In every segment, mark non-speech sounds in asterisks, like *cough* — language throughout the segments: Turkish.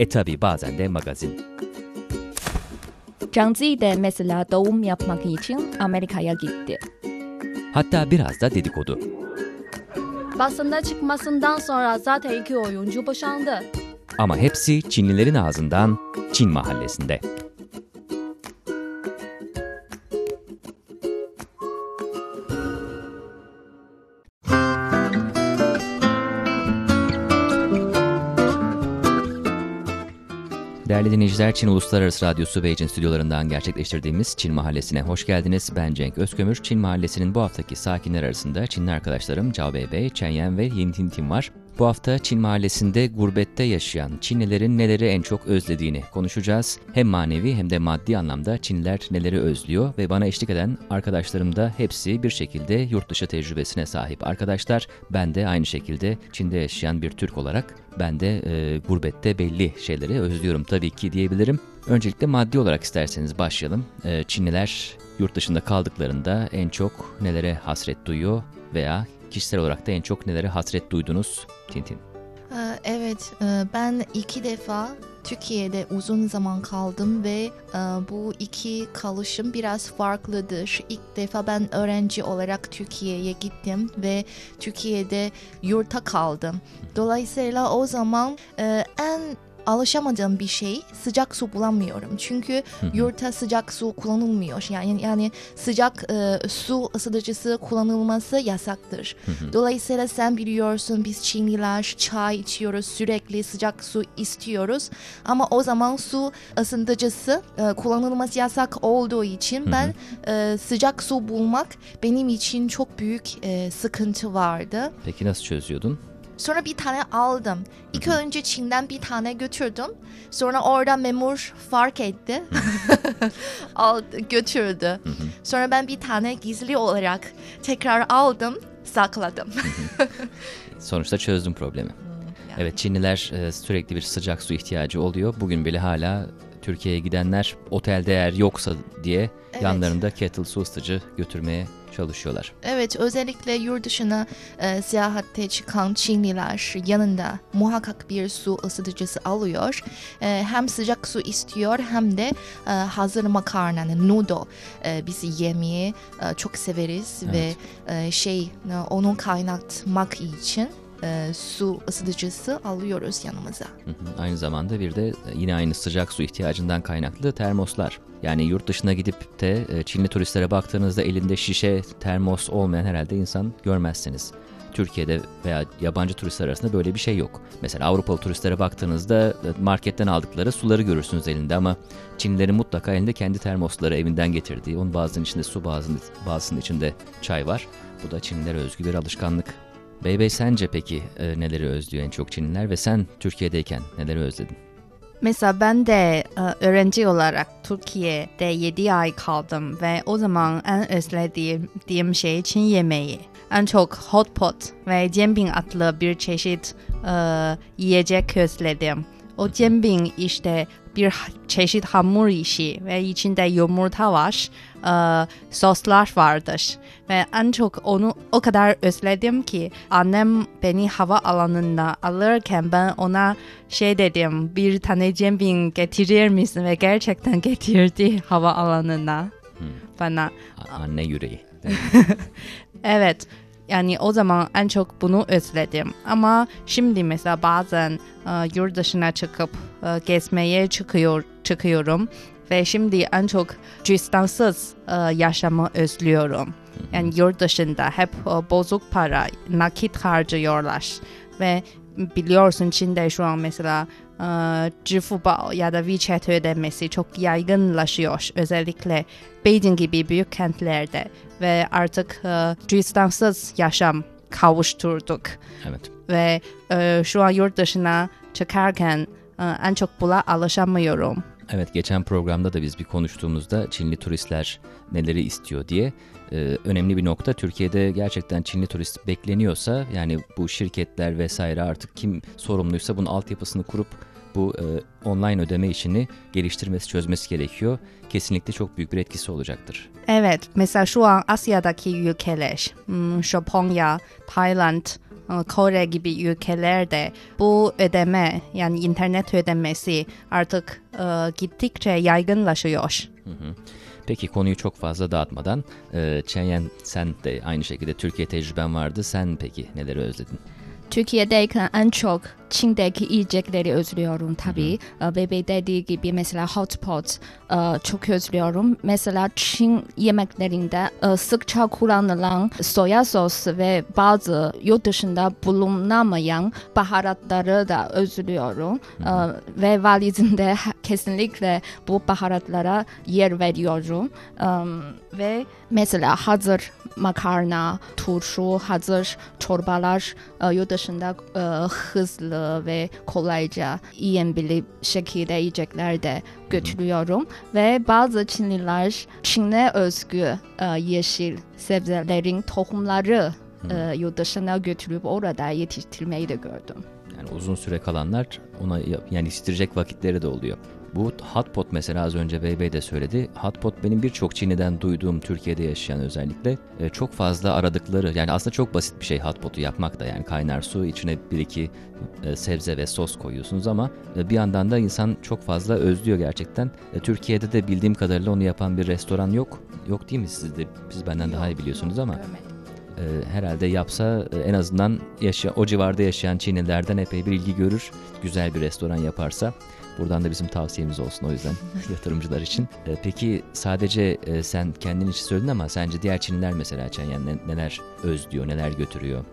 E tabi bazen de magazin. Canzi de mesela doğum yapmak için Amerika'ya gitti. Hatta biraz da dedikodu. Basında çıkmasından sonra zaten iki oyuncu boşandı. Ama hepsi Çinlilerin ağzından Çin mahallesinde. Değerli dinleyiciler, Çin Uluslararası Radyosu Beijing stüdyolarından gerçekleştirdiğimiz Çin Mahallesi'ne hoş geldiniz. Ben Cenk Özkömür. Çin Mahallesi'nin bu haftaki sakinler arasında Çinli arkadaşlarım Cao Beibei, Chen Yan ve Yin Tintin var. Bu hafta Çin Mahallesi'nde gurbette yaşayan Çinlilerin neleri en çok özlediğini konuşacağız. Hem manevi hem de maddi anlamda Çinliler neleri özlüyor ve bana eşlik eden arkadaşlarım da hepsi bir şekilde yurt dışı tecrübesine sahip arkadaşlar. Ben de aynı şekilde Çin'de yaşayan bir Türk olarak ben de e, gurbette belli şeyleri özlüyorum tabii ki diyebilirim. Öncelikle maddi olarak isterseniz başlayalım. E, Çinliler yurt dışında kaldıklarında en çok nelere hasret duyuyor veya kişisel olarak da en çok nelere hasret duydunuz Tintin? Ee, Evet, e, ben iki defa Türkiye'de uzun zaman kaldım ve e, bu iki kalışım biraz farklıdır. İlk defa ben öğrenci olarak Türkiye'ye gittim ve Türkiye'de yurtta kaldım. Dolayısıyla o zaman e, en alışamadığım bir şey sıcak su bulamıyorum. Çünkü yurtta sıcak su kullanılmıyor. Yani yani sıcak e, su ısıtıcısı kullanılması yasaktır. Dolayısıyla sen biliyorsun biz Çinliler çay içiyoruz sürekli sıcak su istiyoruz. Ama o zaman su ısıtıcısı e, kullanılması yasak olduğu için ben e, sıcak su bulmak benim için çok büyük e, sıkıntı vardı. Peki nasıl çözüyordun? Sonra bir tane aldım. İlk önce Çin'den bir tane götürdüm. Sonra orada memur fark etti. *laughs* Aldı, götürdü. Sonra ben bir tane gizli olarak tekrar aldım, sakladım. *laughs* Sonuçta çözdüm problemi. Evet Çinliler e, sürekli bir sıcak su ihtiyacı oluyor. Bugün bile hala Türkiye'ye gidenler otelde eğer yoksa diye Evet. yanlarında kettle su ısıtıcı götürmeye çalışıyorlar. Evet, özellikle yurt dışına e, seyahatte çıkan Çinliler yanında muhakkak bir su ısıtıcısı alıyor. E, hem sıcak su istiyor hem de e, hazır makarnanın noodle e, biz yemeği e, çok severiz Evet. ve e, şey e, onu kaynatmak için e, su ısıtıcısı alıyoruz yanımıza. Aynı zamanda bir de e, yine aynı sıcak su ihtiyacından kaynaklı termoslar. Yani yurt dışına gidip de e, Çinli turistlere baktığınızda elinde şişe termos olmayan herhalde insan görmezsiniz. Türkiye'de veya yabancı turistler arasında böyle bir şey yok. Mesela Avrupalı turistlere baktığınızda e, marketten aldıkları suları görürsünüz elinde ama Çinlilerin mutlaka elinde kendi termosları evinden getirdiği, onun bazının içinde su bazının, bazısının içinde çay var. Bu da Çinlilere özgü bir alışkanlık. Beybey sence peki e, neleri özlüyor en çok Çinliler ve sen Türkiye'deyken neleri özledin? Mesela ben de e, öğrenci olarak Türkiye'de 7 ay kaldım ve o zaman en özlediğim şey Çin yemeği. En çok hot pot ve jembing adlı bir çeşit e, yiyecek özledim. O jembing işte bir çeşit hamur işi ve içinde yumurta var, e, soslar vardır. Ve en çok onu o kadar özledim ki annem beni hava alanına alırken ben ona şey dedim bir tane jembing getirir misin ve gerçekten *laughs* getirdi hava alanına bana. A- Anne yüreği. *laughs* Evet. Yani o zaman en çok bunu özledim. Ama şimdi mesela bazen e, yurt dışına çıkıp e, gezmeye çıkıyor çıkıyorum ve şimdi en çok cüzdansız e, yaşamı özlüyorum. Yani yurt dışında hep e, bozuk para, nakit harcıyorlar ve biliyorsun Çin'de şu an mesela e, ya da WeChat ödemesi çok yaygınlaşıyor. Özellikle Beijing gibi büyük kentlerde ve artık e, cüzdansız yaşam kavuşturduk Evet. ve e, şu an yurt dışına çıkarken e, en çok buna alışamıyorum. Evet geçen programda da biz bir konuştuğumuzda Çinli turistler neleri istiyor diye e, önemli bir nokta Türkiye'de gerçekten Çinli turist bekleniyorsa yani bu şirketler vesaire artık kim sorumluysa bunun altyapısını kurup bu e, online ödeme işini geliştirmesi çözmesi gerekiyor. Kesinlikle çok büyük bir etkisi olacaktır. Evet, mesela şu an Asya'daki ülkeler, hmm, Japonya, Tayland, e, Kore gibi ülkelerde bu ödeme yani internet ödemesi artık e, gittikçe yaygınlaşıyor. Hı hı. Peki konuyu çok fazla dağıtmadan e, Çenyen sen de aynı şekilde Türkiye tecrüben vardı. Sen peki neleri özledin? Türkiye'deyken en çok Çin'deki yiyecekleri özlüyorum tabii. Hı Bebe dediği gibi mesela hot pot e, çok özlüyorum. Mesela Çin yemeklerinde e, sıkça kullanılan soya sos ve bazı yurt dışında bulunamayan baharatları da özlüyorum. Hı Ve valizimde *laughs* kesinlikle bu baharatlara yer veriyorum. Ve mesela hazır makarna, turşu, hazır çorbalar yurt dışında hızlı ve kolayca yiyebilir şekilde yiyecekler de götürüyorum. Ve bazı Çinliler Çin'e özgü e, yeşil sebzelerin tohumları e, yurt dışına götürüp orada yetiştirmeyi de gördüm. Yani uzun süre kalanlar ona yani yetiştirecek vakitleri de oluyor. Bu hotpot mesela az önce Bey de söyledi. Hotpot benim birçok Çin'den duyduğum Türkiye'de yaşayan özellikle e, çok fazla aradıkları yani aslında çok basit bir şey hotpot'u yapmak da yani kaynar su içine bir iki e, sebze ve sos koyuyorsunuz ama e, bir yandan da insan çok fazla özlüyor gerçekten. Türkiye'de de bildiğim kadarıyla onu yapan bir restoran yok. Yok değil mi siz de siz benden yok, daha iyi biliyorsunuz ama. herhalde yapsa en azından yaşa, o civarda yaşayan Çinlilerden epey bir ilgi görür. Güzel bir restoran yaparsa Buradan da bizim tavsiyemiz olsun o yüzden *laughs* yatırımcılar için. E, peki sadece e, sen kendin için söyledin ama sence diğer Çinliler mesela Çenyen neler özlüyor, neler götürüyor?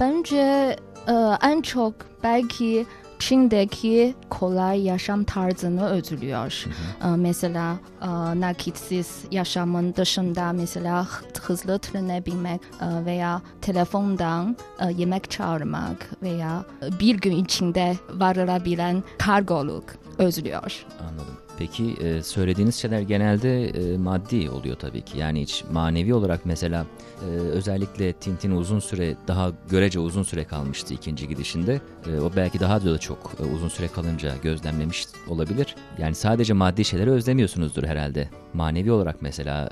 Bence en çok belki Çin'deki kolay yaşam tarzını özlüyor. Hı hı. Mesela nakitsiz yaşamın dışında mesela hızlı trene binmek veya telefondan yemek çağırmak veya bir gün içinde varılabilen kargoluk özlüyor. Anladım. Peki e, söylediğiniz şeyler genelde e, maddi oluyor tabii ki. Yani hiç manevi olarak mesela e, özellikle Tintin uzun süre daha görece uzun süre kalmıştı ikinci gidişinde. O belki daha da çok uzun süre kalınca gözlemlemiş olabilir. Yani sadece maddi şeyleri özlemiyorsunuzdur herhalde. Manevi olarak mesela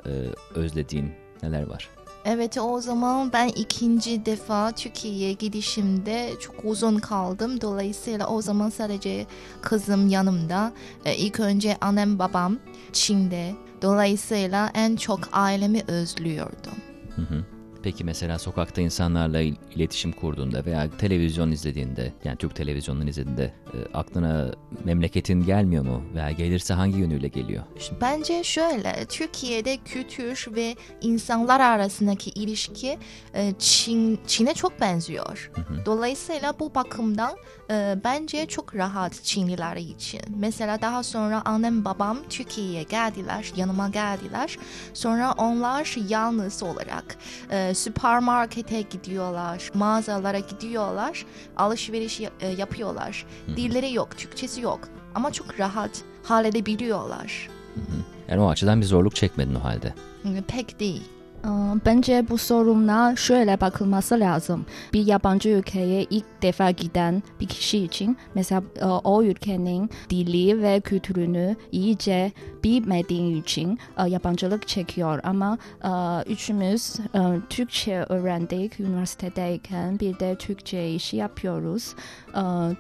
özlediğin neler var? Evet o zaman ben ikinci defa Türkiye'ye gidişimde çok uzun kaldım. Dolayısıyla o zaman sadece kızım yanımda. Ee, ilk önce annem babam Çin'de. Dolayısıyla en çok ailemi özlüyordum. Hı hı. Peki mesela sokakta insanlarla iletişim kurduğunda veya televizyon izlediğinde, yani Türk televizyonunu izlediğinde e, aklına memleketin gelmiyor mu? Veya gelirse hangi yönüyle geliyor? Bence şöyle, Türkiye'de kültür ve insanlar arasındaki ilişki e, Çin Çin'e çok benziyor. Hı hı. Dolayısıyla bu bakımdan e, bence çok rahat Çinliler için. Mesela daha sonra annem babam Türkiye'ye geldiler, yanıma geldiler. Sonra onlar yalnız olarak e, süpermarkete gidiyorlar, mağazalara gidiyorlar, alışveriş e, yapıyorlar. Dilleri yok, Türkçesi yok ama çok rahat halledebiliyorlar. Yani o açıdan bir zorluk çekmedin o halde. Pek değil. Bence bu soruna şöyle bakılması lazım. Bir yabancı ülkeye ilk defa giden bir kişi için mesela o ülkenin dili ve kültürünü iyice bilmediği için yabancılık çekiyor. Ama üçümüz Türkçe öğrendik üniversitedeyken bir de Türkçe işi yapıyoruz.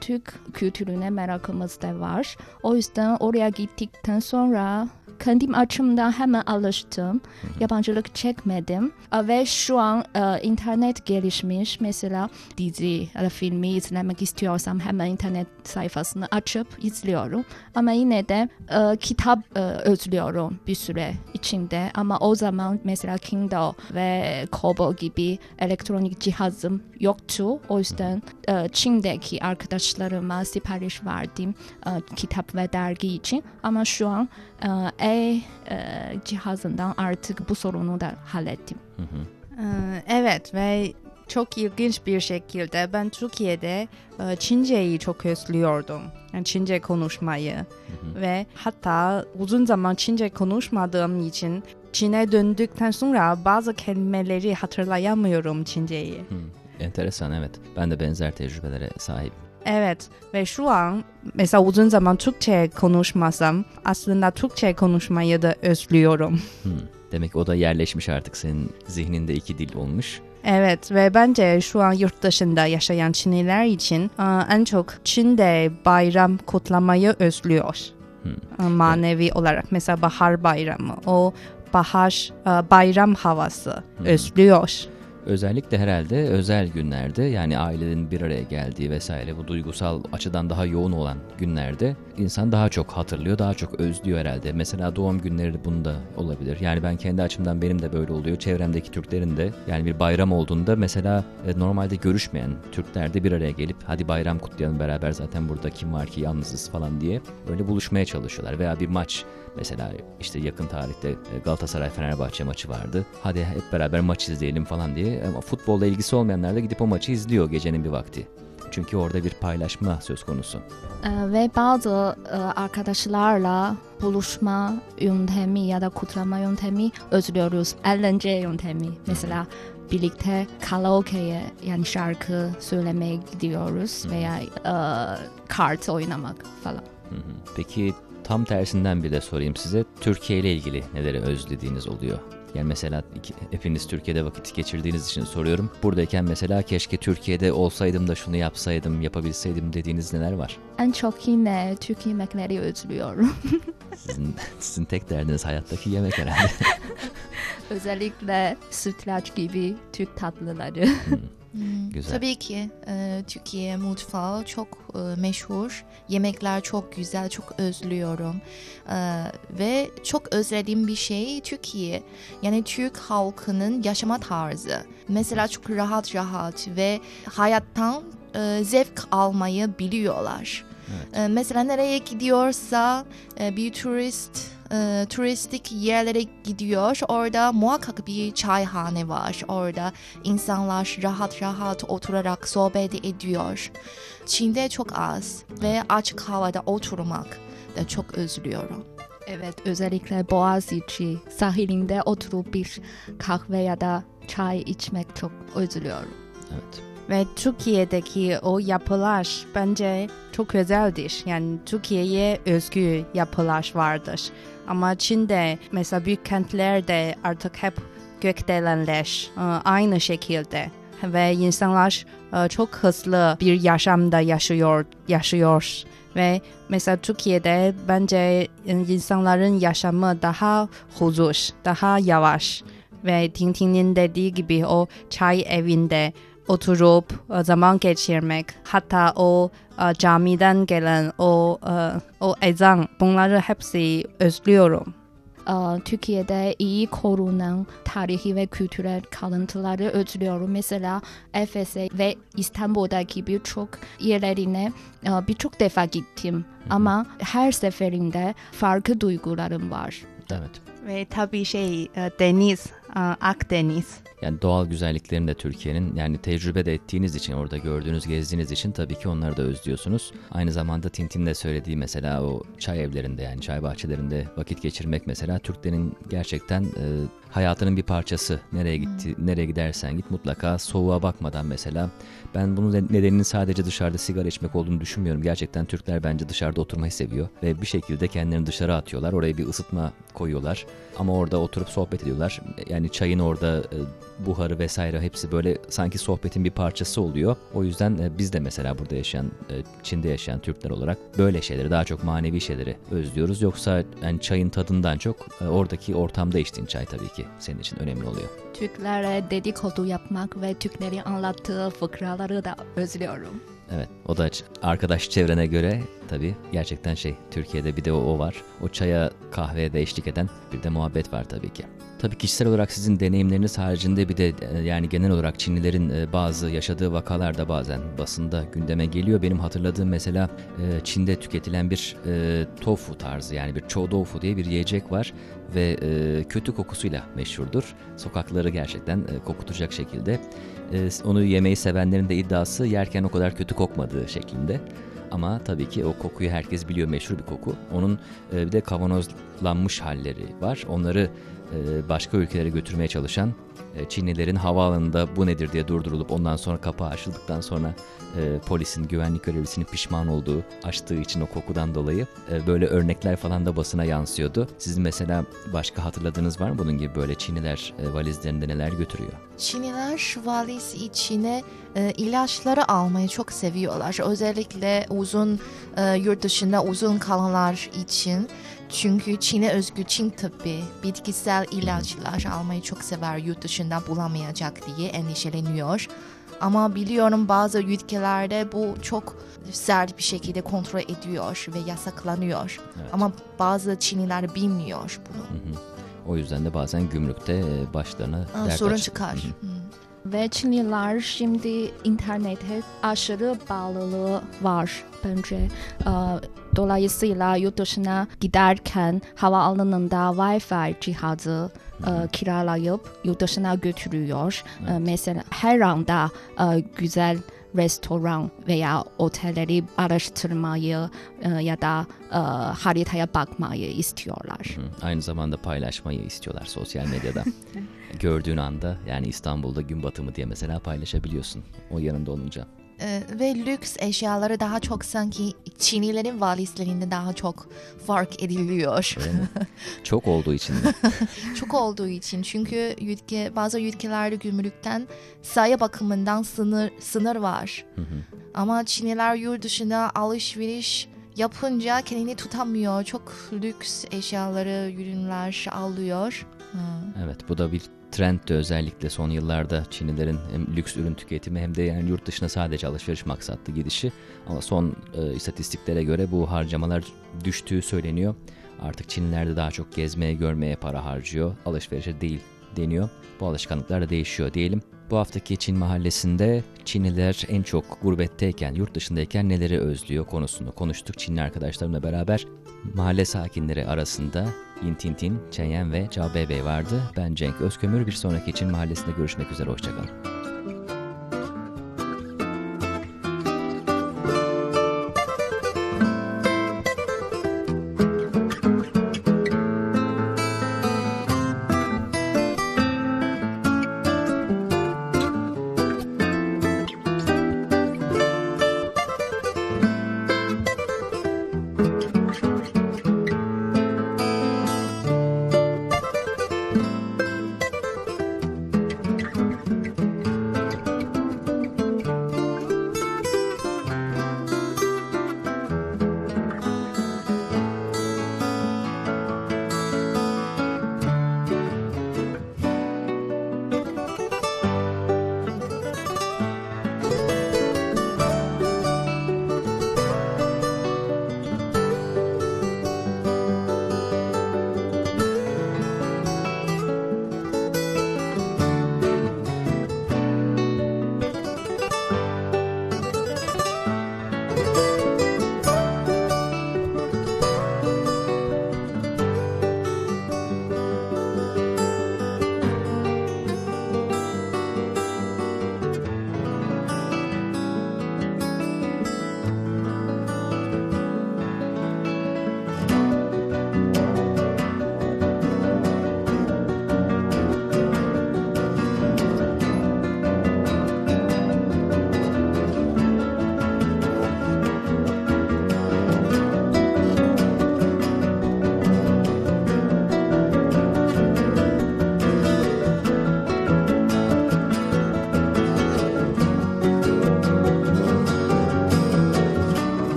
Türk kültürüne merakımız da var. O yüzden oraya gittikten sonra kendim açımdan hemen alıştım. Yabancılık çekmedim. Ve şu an e, internet gelişmiş. Mesela dizi ya da filmi izlemek istiyorsam hemen internet sayfasını açıp izliyorum. Ama yine de e, kitap e, özlüyorum bir süre içinde. Ama o zaman mesela Kindle ve Kobo gibi elektronik cihazım yoktu. O yüzden e, Çin'deki arkadaşlarıma sipariş verdim e, kitap ve dergi için. Ama şu an e, e-cihazından artık bu sorunu da hallettim. Hı hı. Evet ve çok ilginç bir şekilde ben Türkiye'de e, Çince'yi çok özlüyordum. Yani Çince konuşmayı ve hatta uzun zaman Çince konuşmadığım için Çin'e döndükten sonra bazı kelimeleri hatırlayamıyorum Çince'yi. Hı. Enteresan evet. Ben de benzer tecrübelere sahip. Evet ve şu an mesela uzun zaman Türkçe konuşmasam aslında Türkçe konuşmayı da özlüyorum. Hı. Demek o da yerleşmiş artık senin zihninde iki dil olmuş. Evet ve bence şu an yurt dışında yaşayan Çinliler için e, en çok Çin'de bayram kutlamayı özlüyor. E, Manevi olarak mesela bahar bayramı o bahar e, bayram havası özlüyor. Özellikle herhalde özel günlerde yani ailenin bir araya geldiği vesaire bu duygusal açıdan daha yoğun olan günlerde insan daha çok hatırlıyor, daha çok özlüyor herhalde. Mesela doğum günleri bunda olabilir. Yani ben kendi açımdan benim de böyle oluyor. Çevremdeki Türklerin de yani bir bayram olduğunda mesela e, normalde görüşmeyen Türkler de bir araya gelip hadi bayram kutlayalım beraber zaten burada kim var ki yalnızız falan diye böyle buluşmaya çalışıyorlar. Veya bir maç Mesela işte yakın tarihte e, Galatasaray-Fenerbahçe maçı vardı. Hadi hep beraber maç izleyelim falan diye. Ama futbolla ilgisi olmayanlar da gidip o maçı izliyor gecenin bir vakti. Çünkü orada bir paylaşma söz konusu. Ee, ve bazı e, arkadaşlarla buluşma yöntemi ya da kutlama yöntemi özlüyoruz. Eğlence yöntemi. Mesela birlikte karaoke'ye yani şarkı söylemeye gidiyoruz veya e, kart oynamak falan. Peki tam tersinden bir de sorayım size. Türkiye ile ilgili neleri özlediğiniz oluyor? Yani mesela hepiniz Türkiye'de vakit geçirdiğiniz için soruyorum. Buradayken mesela keşke Türkiye'de olsaydım da şunu yapsaydım, yapabilseydim dediğiniz neler var? En çok yine Türk yemekleri özlüyorum. Sizin, sizin tek derdiniz hayattaki yemek herhalde. *laughs* Özellikle sütlaç gibi Türk tatlıları. *laughs* Hmm, Güzel. Tabii ki e, Türkiye mutfağı çok e, meşhur. Yemekler çok güzel, çok özlüyorum. E, ve çok özlediğim bir şey Türkiye. Yani Türk halkının yaşama tarzı. Mesela çok rahat rahat ve hayattan e, zevk almayı biliyorlar. E, mesela nereye gidiyorsa e, bir turist e, turistik yerlere gidiyor. Orada muhakkak bir çayhane var. Orada insanlar rahat rahat oturarak sohbet ediyor. Çin'de çok az ve açık havada oturmak da çok özlüyorum. Evet, özellikle Boğaziçi sahilinde oturup bir kahve ya da çay içmek çok özlüyorum. Evet. Ve Türkiye'deki o yapılar bence çok özeldir. Yani Türkiye'ye özgü yapılar vardır. Ama Çin'de mesela büyük kentlerde artık hep gökdelenler e, aynı şekilde. Ve insanlar e, çok hızlı bir yaşamda yaşıyor yaşıyor. Ve mesela Türkiye'de bence e, insanların yaşamı daha huzur, daha yavaş. Ve Tintin'in dediği gibi o çay evinde oturup e, zaman geçirmek hatta o e, camiden gelen o e, o ezan bunları hepsi özlüyorum. Türkiye'de iyi korunan tarihi ve kültürel kalıntıları özlüyorum. Mesela Efes'e ve İstanbul'daki birçok yerlerine birçok defa gittim. Ama her seferinde farklı duygularım var. Evet. Ve tabii şey deniz, Akdeniz. Yani doğal güzelliklerini de Türkiye'nin yani tecrübe de ettiğiniz için orada gördüğünüz, gezdiğiniz için tabii ki onları da özlüyorsunuz. Aynı zamanda Tintin de söylediği mesela o çay evlerinde yani çay bahçelerinde vakit geçirmek mesela Türklerin gerçekten e, hayatının bir parçası. Nereye gitti, nereye gidersen git mutlaka soğuğa bakmadan mesela. Ben bunun ne- nedeninin sadece dışarıda sigara içmek olduğunu düşünmüyorum. Gerçekten Türkler bence dışarıda oturmayı seviyor ve bir şekilde kendilerini dışarı atıyorlar. Oraya bir ısıtma koyuyorlar ama orada oturup sohbet ediyorlar. Yani çayın orada e, buharı vesaire hepsi böyle sanki sohbetin bir parçası oluyor. O yüzden e, biz de mesela burada yaşayan, e, Çin'de yaşayan Türkler olarak böyle şeyleri, daha çok manevi şeyleri özlüyoruz. Yoksa yani çayın tadından çok oradaki ortamda içtiğin çay tabii ki senin için önemli oluyor. Türklere dedikodu yapmak ve Türklerin anlattığı fıkraları da özlüyorum. Evet o da arkadaş çevrene göre tabii gerçekten şey Türkiye'de bir de o, o var. O çaya kahveye de eşlik eden bir de muhabbet var tabii ki. Tabii kişisel olarak sizin deneyimleriniz haricinde bir de e, yani genel olarak Çinlilerin e, bazı yaşadığı vakalar da bazen basında gündeme geliyor. Benim hatırladığım mesela e, Çin'de tüketilen bir tofu tarzı yani bir chou tofu diye bir yiyecek var ve e, kötü kokusuyla meşhurdur. Sokakları gerçekten e, kokutacak şekilde. E, onu yemeyi sevenlerin de iddiası yerken o kadar kötü kokmadığı şeklinde. Ama tabii ki o kokuyu herkes biliyor meşhur bir koku. Onun e, bir de kavanozlanmış halleri var. Onları başka ülkelere götürmeye çalışan e, Çinlilerin havaalanında bu nedir diye durdurulup ondan sonra kapağı açıldıktan sonra e, polisin güvenlik görevlisinin pişman olduğu açtığı için o kokudan dolayı e, böyle örnekler falan da basına yansıyordu. Sizin mesela başka hatırladığınız var mı bunun gibi böyle Çinliler e, valizlerinde neler götürüyor? Çinliler valiz içine e, ilaçları almayı çok seviyorlar. Özellikle uzun e, yurt dışında uzun kalanlar için. Çünkü Çin'e özgü Çin tıbbi bitkisel ilaçlar almayı çok sever yurt dışında bulamayacak diye endişeleniyor. Ama biliyorum bazı ülkelerde bu çok sert bir şekilde kontrol ediyor ve yasaklanıyor. Evet. Ama bazı Çinliler bilmiyor bunu. Hı hı. O yüzden de bazen gümrükte e, başlarına Aa, dert sorun aç- çıkar. Hı. Ve Çinliler şimdi internete aşırı bağlılığı var bence. Ee, Dolayısıyla yurt dışına giderken havaalanında Wi-Fi cihazı e, kiralayıp yurt dışına götürüyor. E, mesela her anda e, güzel restoran veya otelleri araştırmayı e, ya da e, haritaya bakmayı istiyorlar. Hı, Aynı zamanda paylaşmayı istiyorlar sosyal medyada. *laughs* Gördüğün anda yani İstanbul'da gün batımı diye mesela paylaşabiliyorsun o yanında olunca. Ee, ve lüks eşyaları daha çok sanki Çinlilerin valizlerinde daha çok fark ediliyor. *laughs* Çok olduğu için *laughs* çok olduğu için çünkü ülke bazı ülkelerde gümrükten sayı bakımından sınır sınır var. Hı hı. Ama Çinliler yurt dışına alışveriş yapınca kendini tutamıyor. Çok lüks eşyaları, ürünler alıyor. Hı. Evet bu da bir trenddi özellikle son yıllarda Çinlilerin hem lüks ürün tüketimi hem de yani yurt dışına sadece alışveriş maksatlı gidişi. Ama son e, istatistiklere göre bu harcamalar düştüğü söyleniyor. Artık Çinliler de daha çok gezmeye görmeye para harcıyor. Alışverişe değil deniyor. Bu alışkanlıklar da değişiyor diyelim. Bu haftaki Çin mahallesinde Çinliler en çok gurbetteyken, yurt dışındayken neleri özlüyor konusunu konuştuk Çinli arkadaşlarımla beraber. Mahalle sakinleri arasında Yin Tin Tin, Çenyen ve Cao Bey vardı. Ben Cenk Özkömür. Bir sonraki Çin mahallesinde görüşmek üzere. Hoşçakalın.